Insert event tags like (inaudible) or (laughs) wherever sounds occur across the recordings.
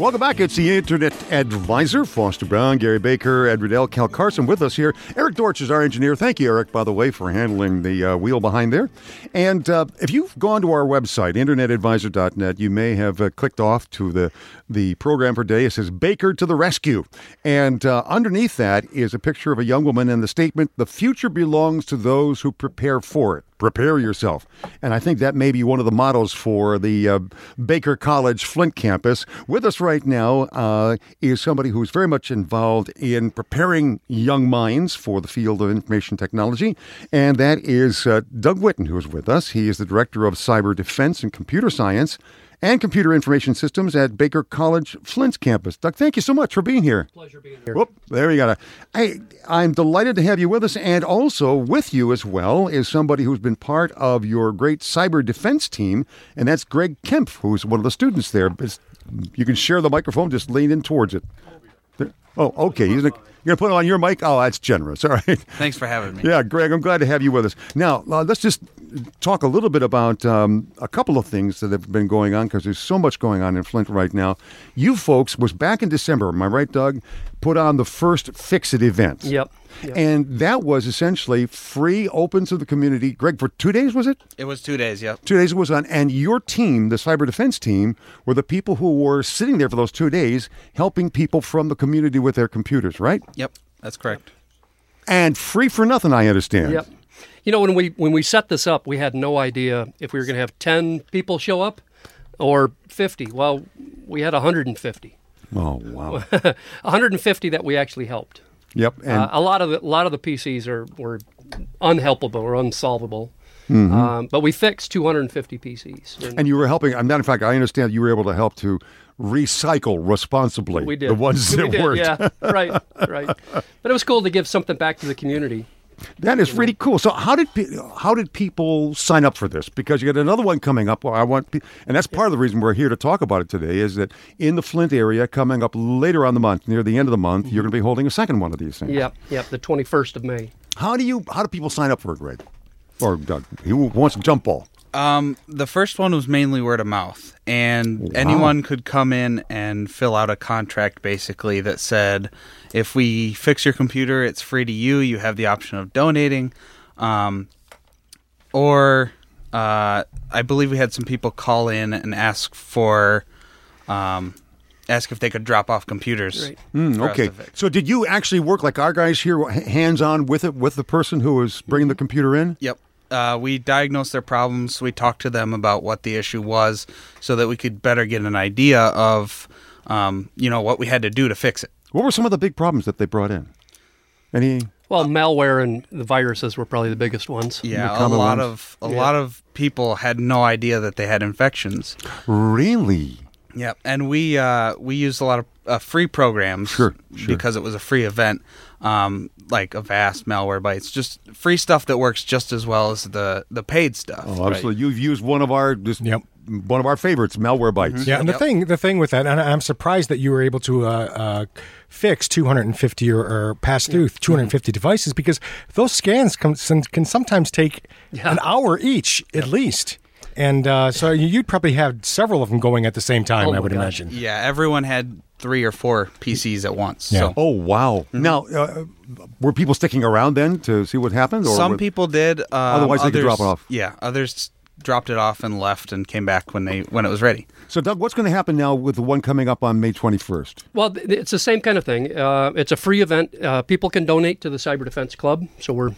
Welcome back. It's the Internet Advisor. Foster Brown, Gary Baker, Ed Riddell, Cal Carson with us here. Eric Dorch is our engineer. Thank you, Eric, by the way, for handling the uh, wheel behind there. And uh, if you've gone to our website, internetadvisor.net, you may have uh, clicked off to the, the program for today. It says Baker to the rescue. And uh, underneath that is a picture of a young woman and the statement, the future belongs to those who prepare for it prepare yourself. And I think that may be one of the mottos for the uh, Baker College Flint campus. With us right now uh, is somebody who's very much involved in preparing young minds for the field of information technology, and that is uh, Doug Witten, who is with us. He is the Director of Cyber Defense and Computer Science and Computer Information Systems at Baker College Flint's campus. Doug, thank you so much for being here. Pleasure being here. Whoop, there you got it. I, I'm delighted to have you with us, and also with you as well is somebody who's been part of your great cyber defense team, and that's Greg Kemp, who's one of the students there. It's, you can share the microphone, just lean in towards it. There- Oh, okay. He's gonna, you're going to put it on your mic? Oh, that's generous. (laughs) All right. Thanks for having me. Yeah, Greg, I'm glad to have you with us. Now, uh, let's just talk a little bit about um, a couple of things that have been going on because there's so much going on in Flint right now. You folks was back in December, am I right, Doug? Put on the first Fix It event. Yep. yep. And that was essentially free, open to the community. Greg, for two days, was it? It was two days, yep. Two days it was on. And your team, the cyber defense team, were the people who were sitting there for those two days helping people from the community with their computers, right? Yep, that's correct. And free for nothing, I understand. Yep. You know, when we when we set this up, we had no idea if we were going to have ten people show up or fifty. Well, we had 150. Oh, wow. (laughs) 150 that we actually helped. yep. And Uh, a lot of the, a lot of the PCs are were unhelpable or unsolvable. Mm-hmm. Um, but we fixed 250 PCs. And And you were helping. I'm not. In fact, I understand you were able to help to recycle responsibly we did the ones (laughs) We that did, worked. Yeah, right, right. (laughs) But it was cool to give something back to the community. That is really cool. So, how did pe- how did people sign up for this? Because you got another one coming up. Well, I want, pe- and that's part of the reason we're here to talk about it today. Is that in the Flint area, coming up later on the month, near the end of the month, you're going to be holding a second one of these things. Yep, yep. The 21st of May. How do you? How do people sign up for it, Greg? Or Doug? Who wants a jump ball? Um, the first one was mainly word of mouth, and anyone could come in and fill out a contract basically that said, if we fix your computer, it's free to you. You have the option of donating, um, or uh, I believe we had some people call in and ask for, um, ask if they could drop off computers. Right. Mm, okay. So, did you actually work like our guys here, hands on with it, with the person who was bringing the computer in? Yep. Uh, we diagnosed their problems. We talked to them about what the issue was, so that we could better get an idea of, um, you know, what we had to do to fix it. What were some of the big problems that they brought in? Any? Well, malware and the viruses were probably the biggest ones. Yeah, a lot ones? of a Yeah. lot of people had no idea that they had infections. Really? Yep, and we uh, we used a lot of uh, free programs Sure, sure. because it was a free event, um, like Avast, Malwarebytes, just free stuff that works just as well as the the paid stuff. Oh, absolutely. You've used one of our just Yep. one of our favorites, Malwarebytes. Yeah, and the Yep. thing, the thing with that, and I'm surprised that you were able to uh, uh, fix 250 or, or pass through 250 devices because those scans can, can sometimes take Yeah. an hour each at least, and uh, so you'd probably have several of them going at the same time. Oh I would gosh. imagine. Yeah, everyone had three or four PCs at once. Yeah. So Oh wow! Now, uh, were people sticking around then to see what happened? Or Some were- people did. Um, Otherwise, they could drop it off. Yeah, others dropped it off and left and came back when they when it was ready. So, Doug, what's going to happen now with the one coming up on May twenty first? Well, it's the same kind of thing. Uh, it's a free event. Uh, people can donate to the Cyber Defense Club, so we're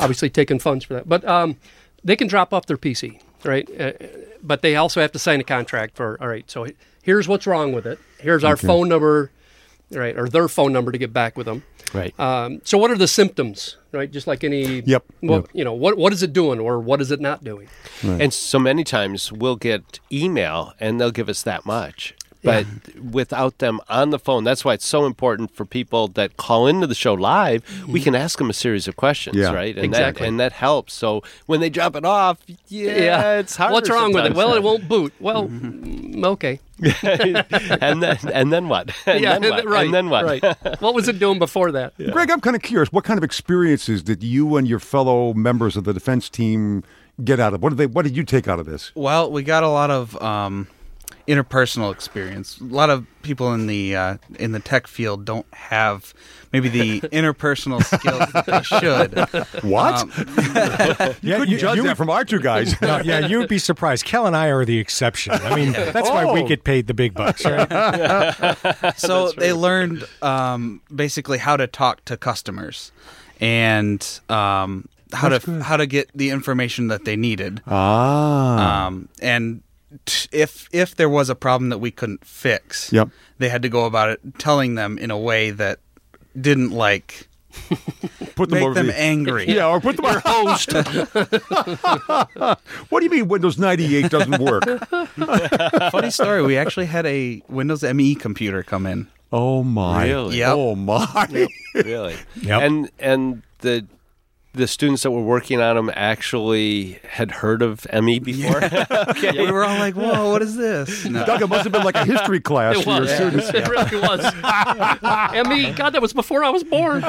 obviously taking funds for that. But um, they can drop off their PC, right? Uh, but they also have to sign a contract for. All right, so here's what's wrong with it. Here's our phone number, right, or their phone number to get back with them. Right. Um, so what are the symptoms, right? Just like any. Yep, Well, yep. you know what what is it doing, or what is it not doing? And so many times we'll get email and they'll give us that much. But without them on the phone, that's why it's so important for people that call into the show live. We can ask them a series of questions, Yeah. right? And Exactly. that and that helps. So when they drop it off, yeah, it's hard. What's wrong with it? Well, it won't boot. Well, mm, okay. (laughs) and then and then what? (laughs) And yeah, then what? right. And then what? Right. what was it doing before that? Greg, I'm kind of curious. What kind of experiences did you and your fellow members of the defense team get out of? What did they? What did you take out of this? Well, we got a lot of um, interpersonal experience. A lot of people in the uh, in the tech field don't have maybe the (laughs) interpersonal skills that they should. What? Um, (laughs) Yeah, Couldn't judge that from our two guys. (laughs) No, yeah, you would be surprised. Kel and I are the exception. I mean, that's why we Oh. get paid the big bucks, right? so they learned um, basically how to talk to customers and um, how to how to get the information that they needed. ah. Um, and t- if if there was a problem that we couldn't fix, Yep. they had to go about it telling them in a way that didn't like (laughs) Put them make over them the- angry. (laughs) Yeah, or put them on (laughs) host. what do you mean Windows 98 doesn't work? Funny story. We actually had a Windows ME computer come in. Oh my. Really? Yep. Oh my. really. Yep. And and the the students that were working on them actually had heard of ME before. (laughs) We were all like, "Whoa, what is this?" No. Doug, it must have been like a history (laughs) class It for your was. students. It really was. (laughs) ME, God, that was before I was born.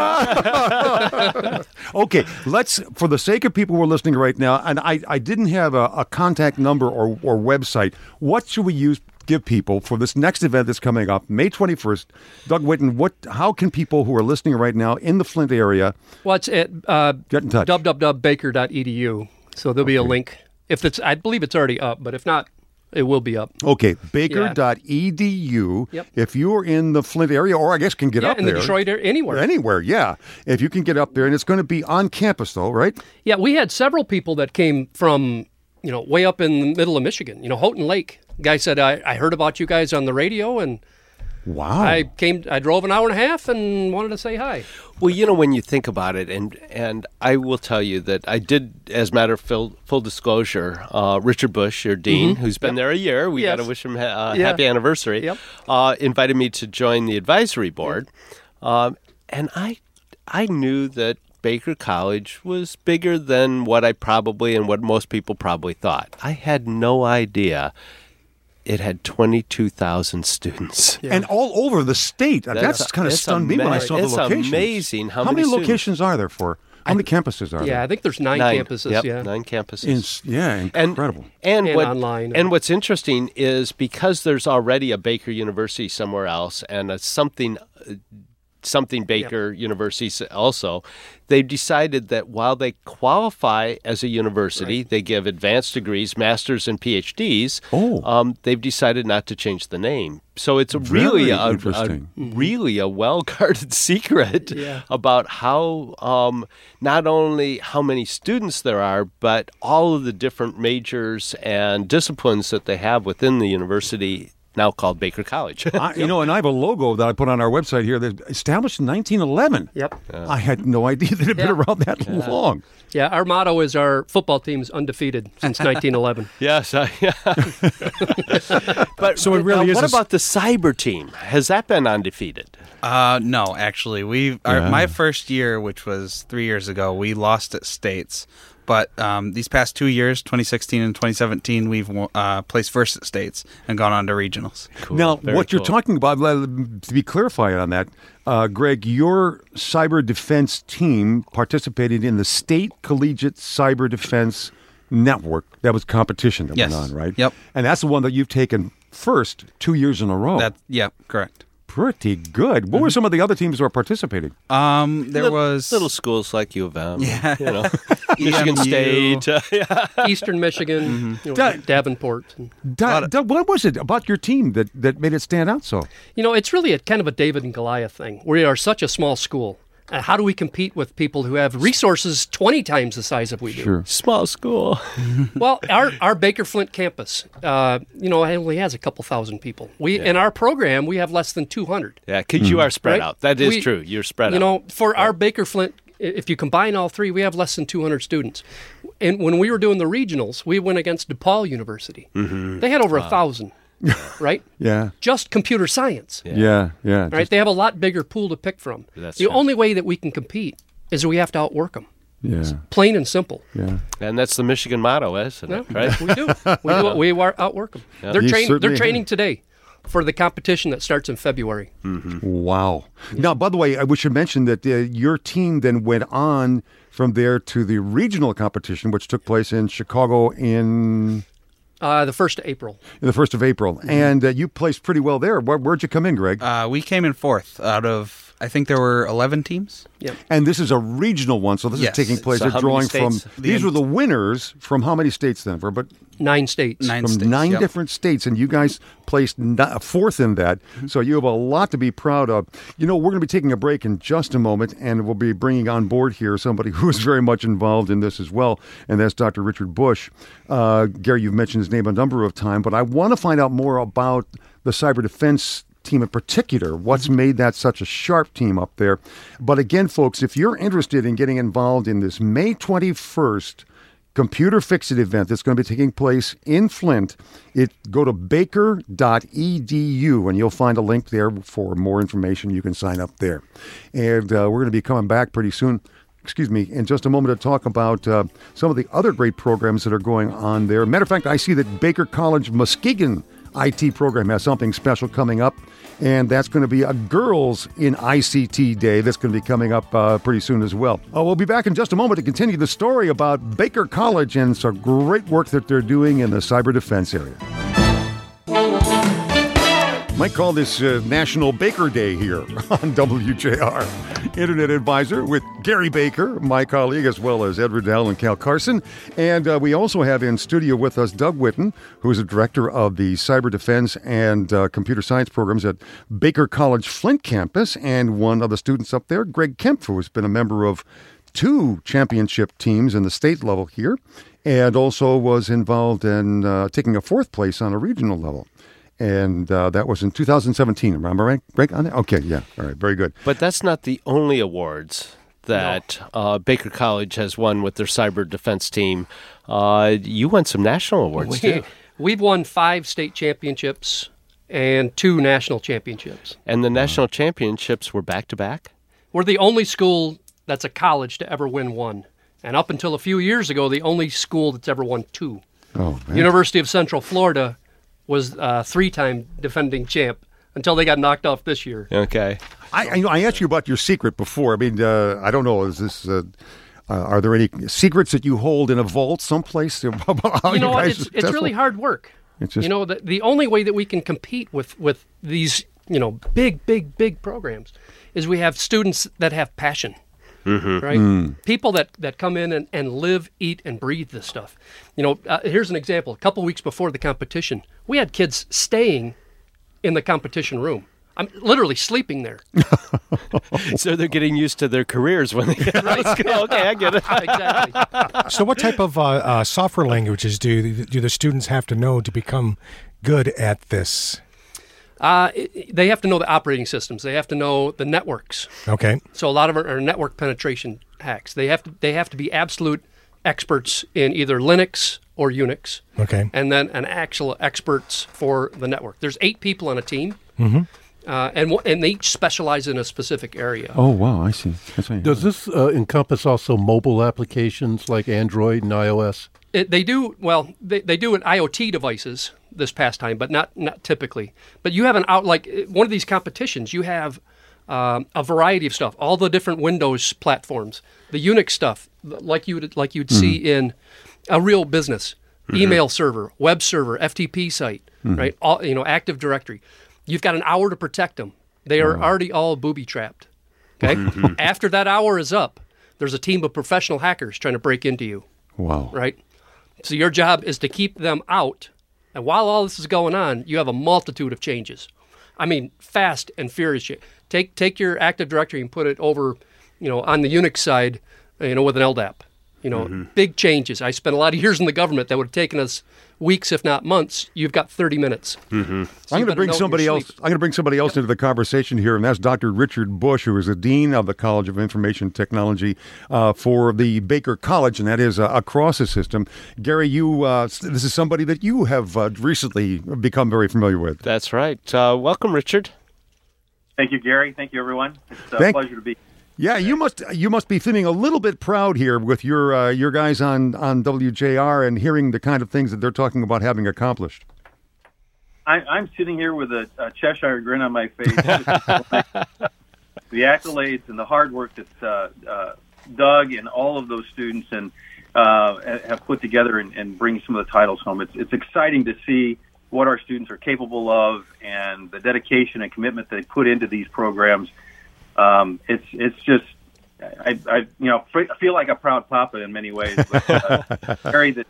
Okay, let's, for the sake of people who are listening right now, and I, I didn't have a, a contact number or, or website, what should we use, give people for this next event that's coming up, May 21st? Doug Witten, what, how can people who are listening right now in the Flint area Well, it. uh, get in touch? www.baker.edu. So there'll be a link. If it's, I believe it's already up, but if not, it will be up. Okay, baker.edu. Yep. If you're in the Flint area, or I guess can get yeah, up in there. the Detroit area, anywhere. Anywhere, yeah. If you can get up there, and it's going to be on campus, though, right? Yeah, we had several people that came from, you know, way up in the middle of Michigan. You know, Houghton Lake. Guy said, I, I heard about you guys on the radio, and Wow. I came. I drove an hour and a half and wanted to say hi. Well, you know, when you think about it, and and I will tell you that I did, as a matter of full, full disclosure, uh, Richard Bush, your dean, who's been there a year, we Mm-hmm. Yes. got to wish him ha- uh, Yeah. happy anniversary, Yep. uh, invited me to join the advisory board, um, and I I knew that Baker College was bigger than what I probably and what most people probably thought. I had no idea. It had 22,000 students. And all over the state. That's, That's- kind of it's stunned me when I ama- saw the it's locations. amazing how many, many locations are there for? How many campuses are there? Yeah, I think there's nine, Nine. campuses. Yep, yeah. nine campuses. In- yeah, and, incredible. And, And what, online. And what's interesting is because there's already a Baker University somewhere else and a something uh, something Baker University also, they decided that while they qualify as a university, they give advanced degrees, masters and PhDs. Oh. um, they've decided not to change the name. So it's a really a, a really a well (laughs) guarded secret Yeah. about how um, not only how many students there are, but all of the different majors and disciplines that they have within the university. Now called Baker College. (laughs) I, you know, and I have a logo that I put on our website here that established in 1911. Yep. I had no idea that it had been around that long. Yeah, our motto is our football team's undefeated since (laughs) 1911. yes, I, (laughs) but So it really uh, is What a s- about the cyber team? Has that been undefeated? Uh, no, actually, we Yeah. my first year, which was three years ago, we lost at states. But um, these past two years, 2016 and 2017, we've uh, placed first at states and gone on to regionals. Now, Very what you're talking about, let- to be clarified on that, uh, Greg, your cyber defense team participated in the State Collegiate Cyber Defense Network. That was competition that Yes. went on, right? Yep. And that's the one that you've taken first two years in a row. That, yeah, correct. Pretty good. What were some of the other teams that were participating? Um, there Little- was little schools like U of M, Yeah. you know, (laughs) Michigan State. uh, (laughs) yeah. Eastern Michigan, you know, That- Davenport. And, Da- Da- what was it about your team that, that made it stand out so? you know, it's really a kind of a David and Goliath thing. We are such a small school. Uh, how do we compete with people who have resources 20 times the size of we do? Small school. (laughs) Well, our, our Baker Flint campus, uh, you know, it only has a couple thousand people. We in our program we have less than 200. Yeah, because you are spread Right? out. That is We- true. You're spread You out. You know, for our Baker Flint, if you combine all three, we have less than 200 students. And when we were doing the regionals, we went against DePaul University. Mm-hmm. They had over a thousand, (laughs) right? Yeah. Just computer science. Yeah. Yeah. Right? They have a lot bigger pool to pick from. That's the right. only way that we can compete is we have to outwork them. yeah. Plain and simple. Yeah. and that's the Michigan motto, isn't Yeah. Right? we do. We do. (laughs) We war- outwork them. They're, You train- they're have. training today for the competition that starts in February. Wow. Now, by the way, I we should mention that uh, your team then went on from there to the regional competition, which took place in Chicago in Uh, the first of April. the first of April, Mm-hmm. and uh, you placed pretty well there. Where, where'd you come in, Greg? Uh, we came in fourth out of, I think there were 11 teams. Yep. and this is a regional one, so this Yes. is taking place. So They're drawing from. states? These The- were the winners from how many states then? For but Nine states. Nine from states. nine yep. different states, and you guys placed ni- fourth in that. Mm-hmm. So you have a lot to be proud of. You know, we're going to be taking a break in just a moment, and we'll be bringing on board here somebody (laughs) who is very much involved in this as well, and that's Dr. Richard Bush. Uh, Gary, you've mentioned his name a number of times, but I want to find out more about the cyber defense team in particular. What's made that such a sharp team up there? But again, folks, if you're interested in getting involved in this May 21st computer fix it event that's going to be taking place in Flint. It go to baker.edu and you'll find a link there for more information. You can sign up there. And uh, we're going to be coming back pretty soon. Excuse me, in just a moment to talk about uh, some of the other great programs that are going on there. Matter of fact, I see that Baker College Muskegon IT program has something special coming up, and that's going to be a Girls in ICT Day that's going to be coming up uh, pretty soon as well. Uh, we'll be back in just a moment to continue the story about Baker College and some great work that they're doing in the cyber defense area. Might call this uh, National Baker Day here (laughs) on WJR. Internet advisor with Gary Baker, my colleague, as well as Edward Riddell and Cal Carson. And uh, we also have in studio with us Doug Witten, who is the director of the Cyber Defense and uh, Computer Science programs at Baker College Flint campus, and one of the students up there, Greg Kemp, who has been a member of two championship teams in the state level here, and also was involved in uh, taking a fourth place on a regional level and uh, that was in 2017. Am I right, Greg? On that? Okay, yeah. All right, very good. But that's not the only awards that uh, Baker College has won with their cyber defense team. Uh, you won some national awards We, too. (laughs) we've won five state championships and two national championships. And the national championships were back to back? We're the only school that's a college to ever win one. And up until a few years ago, the only school that's ever won two. Oh, man. University of Central Florida was a three-time defending champ until they got knocked off this year. Okay. I, I, know I asked you about your secret before. I mean, uh, I don't know. Is this? Uh, uh, are there any secrets that you hold in a vault someplace about (laughs) how you know what? guys It's, it's really hard work. It's just- you know, the, the only way that we can compete with, with these, you know, big, big, big programs is we have students that have passion. Right? Mm. People that, that come in and, and live, eat, and breathe this stuff. You know, uh, here's an example. A couple weeks before the competition, we had kids staying in the competition room. I'm literally sleeping there. (laughs) So they're getting used to their careers when they get out of. Okay, I get it. (laughs) exactly. So, what type of uh, uh, software languages do do the students have to know to become good at this? Uh, it- they have to know the operating systems. They have to know the networks. Okay. So a lot of our, our network penetration hacks. They have to they have to be absolute experts in either Linux or Unix, Okay. and then an actual experts for the network. There's eight people on a team, mm-hmm. Uh, and one- and they each specialize in a specific area. Oh wow, I see. That's right. Does this uh, encompass also mobile applications like Android and iOS? It, they do well. They, they do in IoT devices this past time, but not not typically. But you have an out like uh, one of these competitions. You have um, a variety of stuff, all the different Windows platforms, the Unix stuff, like you would like you'd see in a real business, email server, web server, FTP site, right? All you know, Active Directory. You've got an hour to protect them. They are already all booby trapped. Okay. Mm-hmm. After that hour is up, there's a team of professional hackers trying to break into you wow. right? So your job is to keep them out. And while all this is going on, you have a multitude of changes. I mean, fast and furious. Take take your Active Directory and put it over, you know, on the Unix side, you know, with an LDAP. You know, big changes. I spent a lot of years in the government that would have taken us weeks, if not months. You've got 30 minutes. So I'm going to bring somebody else. I'm going to bring somebody else into the conversation here, and that's Dr. Richard Bush, who is the dean of the College of Information Technology uh, for the Baker College, and that is uh, across the system. Gary, you uh, this is somebody that you have uh, recently become very familiar with. That's right. Uh, welcome, Richard. Thank you, Gary. Thank you, everyone. It's a Thank- pleasure to be. Yeah, you must you must be feeling a little bit proud here with your uh, your guys on on WJR and hearing the kind of things that they're talking about having accomplished. I, I'm sitting here with a, a Cheshire grin on my face. (laughs) the accolades and the hard work that uh, uh, Doug and all of those students and uh, have put together and, and bring some of the titles home. It's, it's exciting to see what our students are capable of and the dedication and commitment they put into these programs. Um, it's it's just I, I you know feel like a proud papa in many ways. But, uh, (laughs) Harry, that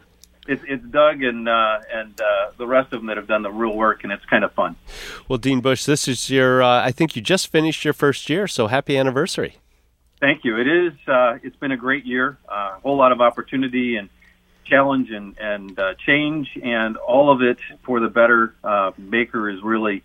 it's it's Doug and uh, and uh, the rest of them that have done the real work, and it's kind of fun. Well, Dean Bush, this is your. Uh, I think you just finished your first year, so happy anniversary. Thank you. It is. Uh, it's been a great year. Uh, a whole lot of opportunity and challenge and and uh, change, and all of it for the better. Uh, Baker is really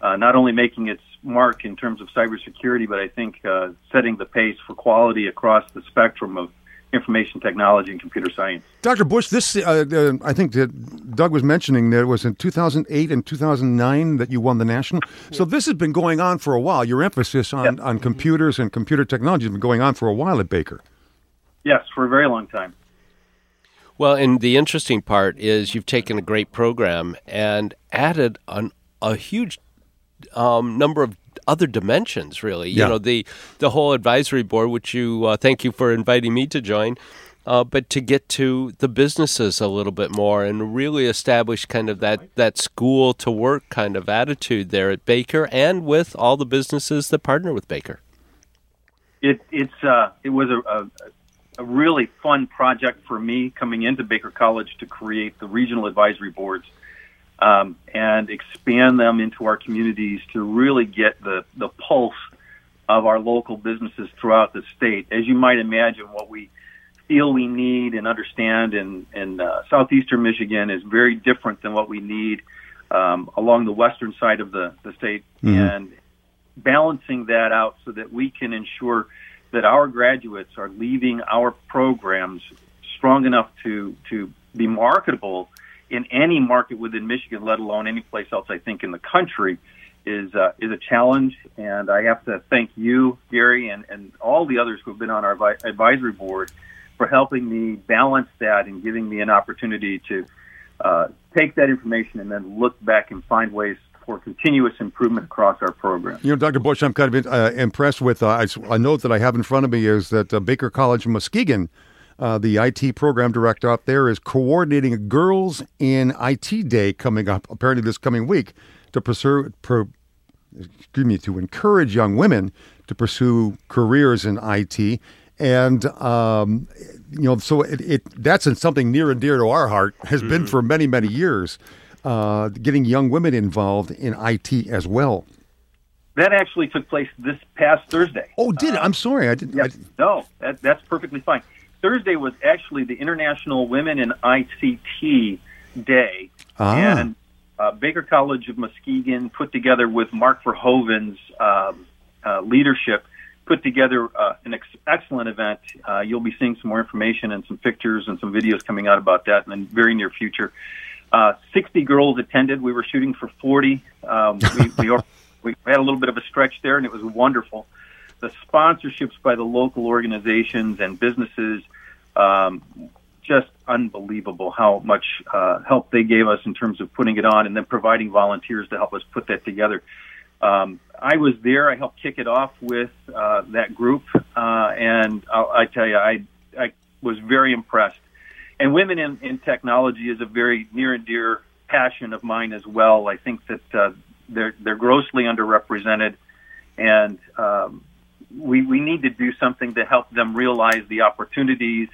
uh, not only making its mark in terms of cybersecurity, but I think uh, setting the pace for quality across the spectrum of information technology and computer science. Dr. Bush, this uh, uh, I think that Doug was mentioning that it was in 2008 and 2009 that you won the national. So this has been going on for a while. Your emphasis on, on computers and computer technology has been going on for a while at Baker. Yes, for a very long time. Well, and the interesting part is you've taken a great program and added an, a huge um, number of other dimensions. Really, you Yeah. know the the whole advisory board, which you uh, thank you for inviting me to join. Uh, but to get to the businesses a little bit more and really establish kind of that, that school to work kind of attitude there at Baker and with all the businesses that partner with Baker. It it's uh, it was a, a a really fun project for me coming into Baker College to create the regional advisory boards um, and expand them into our communities to really get the the pulse of our local businesses throughout the state. As you might imagine, what we feel we need and understand in in uh, southeastern Michigan is very different than what we need um, along the western side of the the state, and balancing that out so that we can ensure that our graduates are leaving our programs strong enough to to be marketable in any market within Michigan, let alone any place else. I think in the country is uh, is a challenge, and I have to thank you, Gary, and and all the others who have been on our advi- advisory board for helping me balance that and giving me an opportunity to uh, take that information and then look back and find ways for continuous improvement across our program. You know, Dr. Bush, I'm kind of uh, impressed with uh, a note that I have in front of me is that uh, Baker College Muskegon, uh, the IT program director out there, is coordinating a Girls in IT Day coming up, apparently this coming week, to pursue, per, excuse me, to encourage young women to pursue careers in IT. And um, you know, so it, it that's something near and dear to our heart. Has been for many many years. Uh, getting young women involved in IT as well. That actually took place this past Thursday. Oh, did it? I'm sorry, I didn't. I didn't- No, that, that's perfectly fine. Thursday was actually the International Women in ICT Day, Ah. and uh, Baker College of Muskegon put together with Mark Verhoeven's um, uh, leadership, put together uh, an ex- excellent event. Uh, you'll be seeing some more information and some pictures and some videos coming out about that in the very near future. Uh, 60 girls attended. We were shooting for 40. Um, we, we, (laughs) we had a little bit of a stretch there, and it was wonderful the sponsorships by the local organizations and businesses um, just unbelievable how much uh, help they gave us in terms of putting it on and then providing volunteers to help us put that together. Um, I was there. I helped kick it off with uh, that group, uh, and I'll, I tell you, I I was very impressed. And women in, in technology is a very near and dear passion of mine as well. I think that uh, they're they're grossly underrepresented, and um, we we need to do something to help them realize the opportunities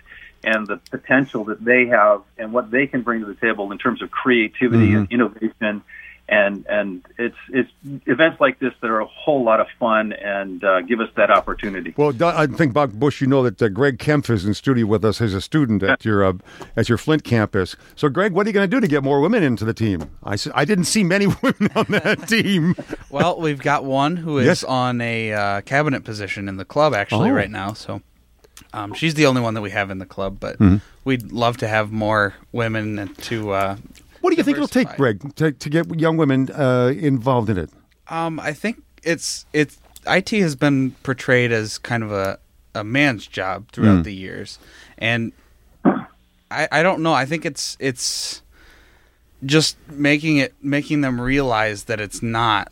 and the potential that they have and what they can bring to the table in terms of creativity and mm-hmm. innovation. And and it's it's events like this that are a whole lot of fun and uh, give us that opportunity. Well, I think, Bob Bush, you know that uh, Greg Kemp is in studio with us as a student at your uh, at your Flint campus. So, Greg, what are you going to do to get more women into the team? I I didn't see many (laughs) women on that (laughs) team. Well, we've got one who is Yes. on a uh, cabinet position in the club actually Oh. right now. So um, she's the only one that we have in the club, but Mm-hmm. we'd love to have more women to. Uh, What do you think it'll take, Greg, to, to get young women uh, involved in it? um, I think it's it's IT has been portrayed as kind of a a man's job throughout the years, and I I don't know. I think it's it's just making it making them realize that it's not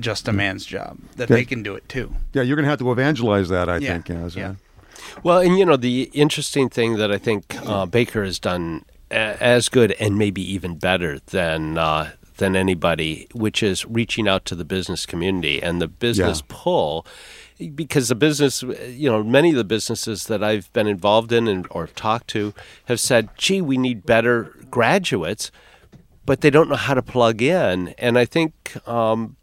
just a man's job that Okay. they can do it too. Yeah, you're going to have to evangelize that, I Yeah, think. As, yeah. uh, Well, and you know the interesting thing that I think uh, Baker has done a- as good and maybe even better than uh, than anybody, which is reaching out to the business community and the business Yeah. pull. Because the business, you know, many of the businesses that I've been involved in and or talked to have said, "Gee, we need better graduates," but they don't know how to plug in. And I think um,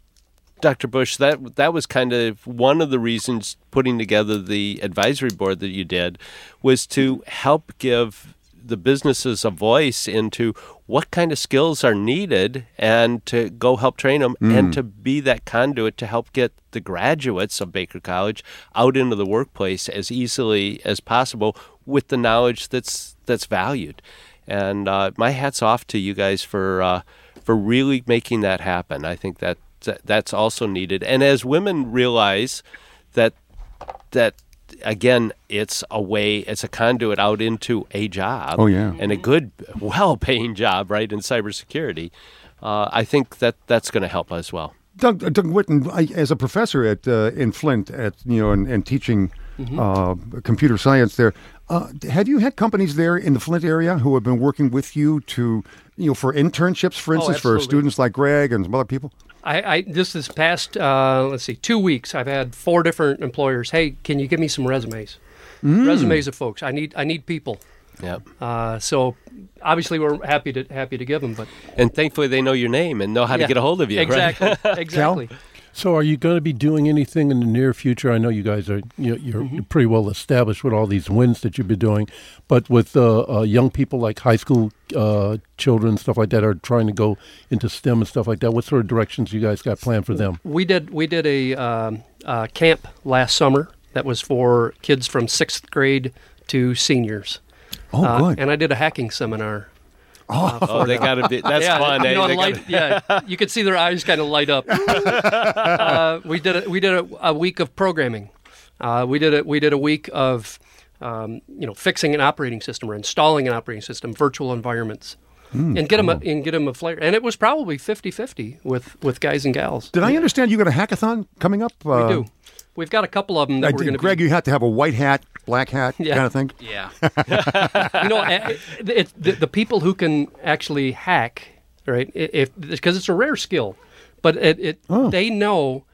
Dr. Bush, that that was kind of one of the reasons putting together the advisory board that you did was to help give the businesses a voice into what kind of skills are needed and to go help train them and to be that conduit to help get the graduates of Baker College out into the workplace as easily as possible with the knowledge that's that's valued. And uh, my hats off to you guys for uh, for really making that happen. I think that that- that's also needed. And as women realize that that again, it's a way, it's a conduit out into a job. Oh, yeah. and a good, well-paying job, right in cybersecurity. Uh, I think that that's going to help as well. Doug, uh, Doug Witten, I, as a professor at uh, in Flint, at you know, and, and teaching uh, computer science there, uh, have you had companies there in the Flint area who have been working with you to, you know, for internships, for instance, for students like Greg and some other people? I, I just this past uh, let's see two weeks I've had four different employers. Hey, can you give me some resumes? Resumes of folks. I need I need people. Yep. Uh, so obviously we're happy to happy to give them, but And thankfully, they know your name and know how to get a hold of you. right? Exactly. (laughs) So, are you going to be doing anything in the near future? I know you guys are you know, you're Mm-hmm. pretty well established with all these wins that you've been doing, but with uh, uh, young people like high school uh, children, stuff like that, are trying to go into STEM and stuff like that. What sort of directions you guys got planned for them? We did we did a um, uh, camp last summer that was for kids from sixth grade to seniors. Oh, Uh, good. and I did a hacking seminar. Oh, they got to be. That's yeah, fun. you eh? know, They light, gotta- yeah, (laughs) you could see their eyes kind of light up. (laughs) uh, we did a, we did a, a week of programming. Uh, we did a, we did a week of um, you know fixing an operating system or installing an operating system, virtual environments, Hmm, and get them a, and get them a flair. And it was probably 50-50 with with guys and gals. Did I understand you got a hackathon coming up? We do. We've got a couple of them I that we're did- going to Greg, be. you had to have a white hat, black hat Yeah. kind of thing. Yeah. (laughs) you know, eh, it, it, the, the people who can actually hack, right? If because it's a rare skill, but it, it Oh. they know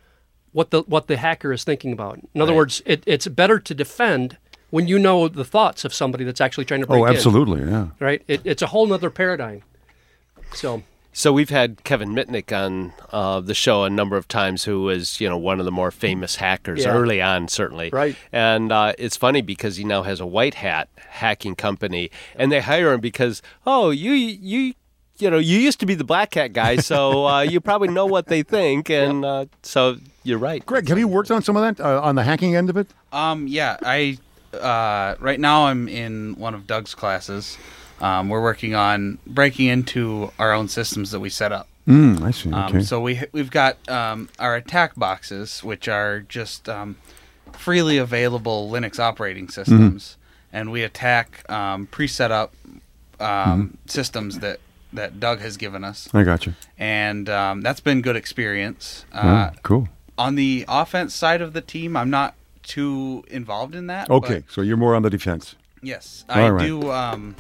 what the what the hacker is thinking about. In other words, it, it's better to defend when you know the thoughts of somebody that's actually trying to break Oh, in. absolutely, yeah. Right? It, it's a whole nother paradigm. So So we've had Kevin Mitnick on uh, the show a number of times, who was you know one of the more famous hackers Yeah. early on, certainly. Right. And uh, it's funny because he now has a white hat hacking company, and they hire him because oh you you. You know, you used to be the black hat guy, so uh, (laughs) you probably know what they think, and uh, so you're right. Greg, have you worked on some of that uh, on the hacking end of it? Um, yeah, I uh, right now I'm in one of Doug's classes. Um, we're working on breaking into our own systems that we set up. Mm, I see. Um, Okay. So we we've got um, our attack boxes, which are just um, freely available Linux operating systems, and we attack um, pre-set up um, systems that that Doug has given us, I got you. and um, that's been good experience. Uh, Ah, cool. on the offense side of the team, I'm not too involved in that. Okay, so you're more on the defense. Yes, All I right. do um,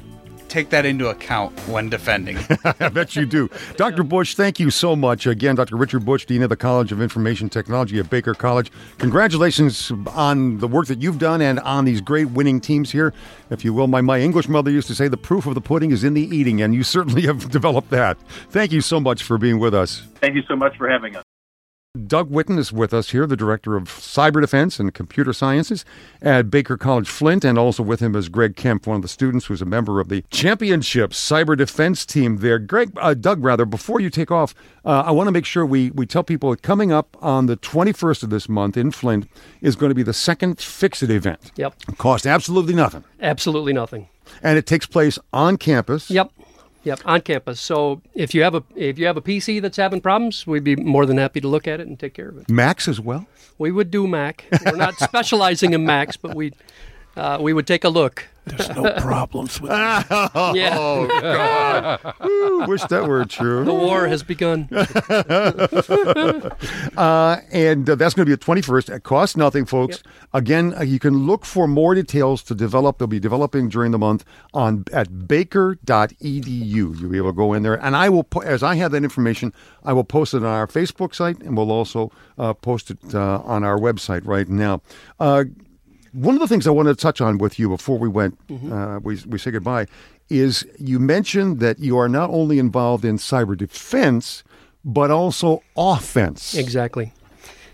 take that into account when defending. (laughs) I bet you do. Dr. Bush, thank you so much. Again, Dr. Richard Bush, Dean of the College of Information Technology at Baker College. Congratulations on the work that you've done and on these great winning teams here. If you will, my, my English mother used to say the proof of the pudding is in the eating, and you certainly (laughs) have developed that. Thank you so much for being with us. Thank you so much for having us. Doug Witten is with us here, the director of cyber defense and computer sciences at Baker College Flint, and also with him is Greg Kemp, one of the students who's a member of the championship cyber defense team there. Greg, uh, Doug, rather, before you take off, uh, I want to make sure we, we tell people coming up on the 21st of this month in Flint is going to be the second Fix It event. yep, Cost absolutely nothing. absolutely nothing. And it takes place on campus. Yep. Yep, on campus. So if you have a if you have a PC that's having problems, we'd be more than happy to look at it and take care of it. Macs as well. We would do Mac. We're not (laughs) specializing in Macs, but we uh, we would take a look There's no problems with (laughs) yeah, Oh God! Ooh, wish that were true. the war has begun. (laughs) Uh, and uh, that's going to be the twenty first. It costs nothing, folks. Again, uh, you can look for more details to develop. They'll be developing during the month on at baker.edu. You'll be able to go in there, and I will, po- as I have that information, I will post it on our Facebook site, and we'll also uh, post it uh, on our website right now. Uh, one of the things I wanted to touch on with you before we went, uh, we, we say goodbye, is you mentioned that you are not only involved in cyber defense, but also offense. Exactly.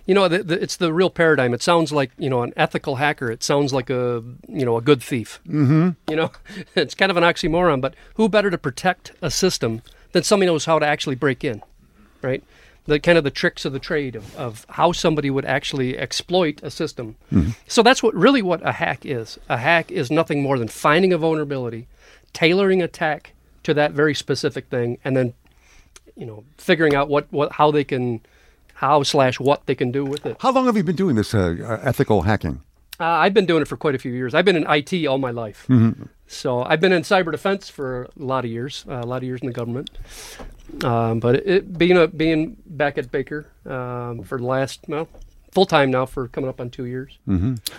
You know, the, the, it's the real paradigm. It sounds like you know an ethical hacker. It sounds like a you know a good thief. Mm-hmm. You know, (laughs) it's kind of an oxymoron. But who better to protect a system than somebody knows how to actually break in, right? The kind of the tricks of the trade of, of how somebody would actually exploit a system. So that's what really what a hack is. A hack is nothing more than finding a vulnerability, tailoring attack to that very specific thing, and then you know figuring out what, what how they can how slash what they can do with it. How long have you been doing this uh, uh, ethical hacking? Uh, I've been doing it for quite a few years. I've been in IT all my life. So I've been in cyber defense for a lot of years, uh, a lot of years in the government. Um, but it, it, being a, being back at Baker um, for the last well full time now for coming up on two years.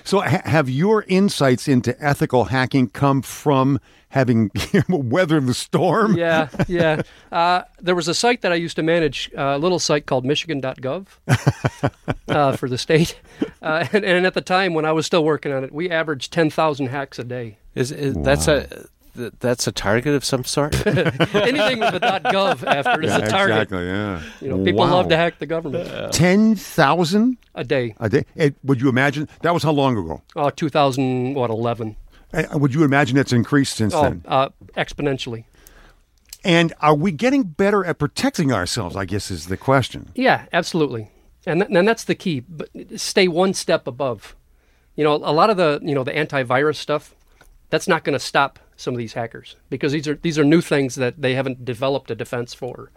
So, ha- have your insights into ethical hacking come from having (laughs) weathered the storm? Yeah, yeah. (laughs) Uh, there was a site that I used to manage, uh, a little site called Michigan.gov (laughs) uh, for the state. Uh, and, and at the time when I was still working on it, we averaged 10,000 hacks a day. Is, is that's a th- that's a target of some sort? (laughs) (laughs) Anything with a .gov after is a target. Exactly. Yeah. You know, people Wow. love to hack the government Ten thousand a day. a day. Would you imagine that was how long ago? Oh, 2000, what, 11? Eh, Would you imagine it's increased since Oh, then? uh, exponentially. And are we getting better at protecting ourselves? I guess is the question. Yeah, absolutely. And, th- and that's the key. But stay one step above. You know, a lot of the you know the antivirus stuff, that's not going to stop some of these hackers because these are these are new things that they haven't developed a defense for.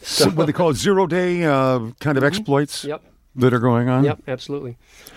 So, what they call zero day uh, kind of exploits Mm-hmm. Yep. that are going on. Yep, absolutely.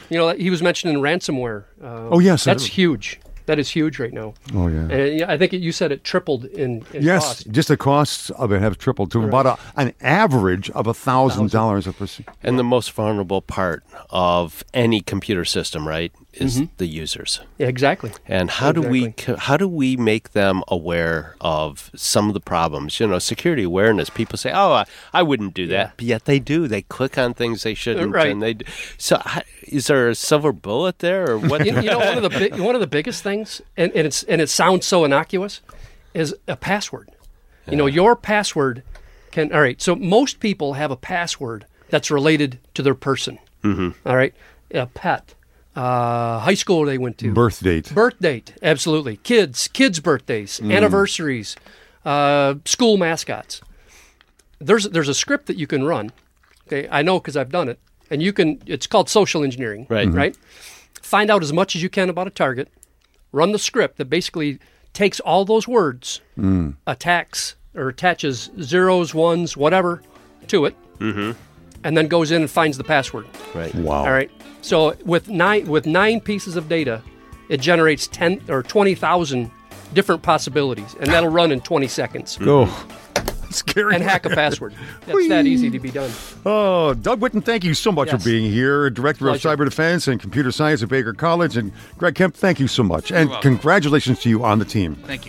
You know, he was mentioning ransomware. Uh, Oh, yes, that's huge. That is huge right now. Oh yeah. And yeah, I think it, you said it tripled in, in Yes, cost. just the costs of it have tripled to about a, an average of a thousand dollars a person. and the most vulnerable part of any computer system, right, is the users. Yeah, exactly. And how do we how do we make them aware of some of the problems? You know, security awareness. People say, "Oh, I, I wouldn't do that," but yet they do. They click on things they shouldn't, right. and they. d- So, is there a silver bullet there, or what? you, know one of the big, one of the biggest things, and, and it's and it sounds so innocuous, is a password. You know, your password can. All right, so most people have a password that's related to their person. Mm-hmm. All right, a pet, uh, high school they went to, Birth date. birth date, absolutely, kids, kids' birthdays, anniversaries, uh, school mascots. There's there's a script that you can run. Okay, I know because I've done it, and you can. It's called social engineering. Right. Mhm. Right. Find out as much as you can about a target. Run the script that basically takes all those words, attacks or attaches zeros, ones, whatever, to it, and then goes in and finds the password. right. Wow. All right. So with nine with nine pieces of data, it generates ten or twenty thousand different possibilities, and that'll run in twenty seconds. Go. (laughs) Scary. And hack a password. That's that easy to be done. Oh, Doug Witten, thank you so much Yes. for being here, Director Pleasure. of Cyber Defense and Computer Science at Baker College. And Greg Kemp, thank you so much. And congratulations to you on the team. Thank you.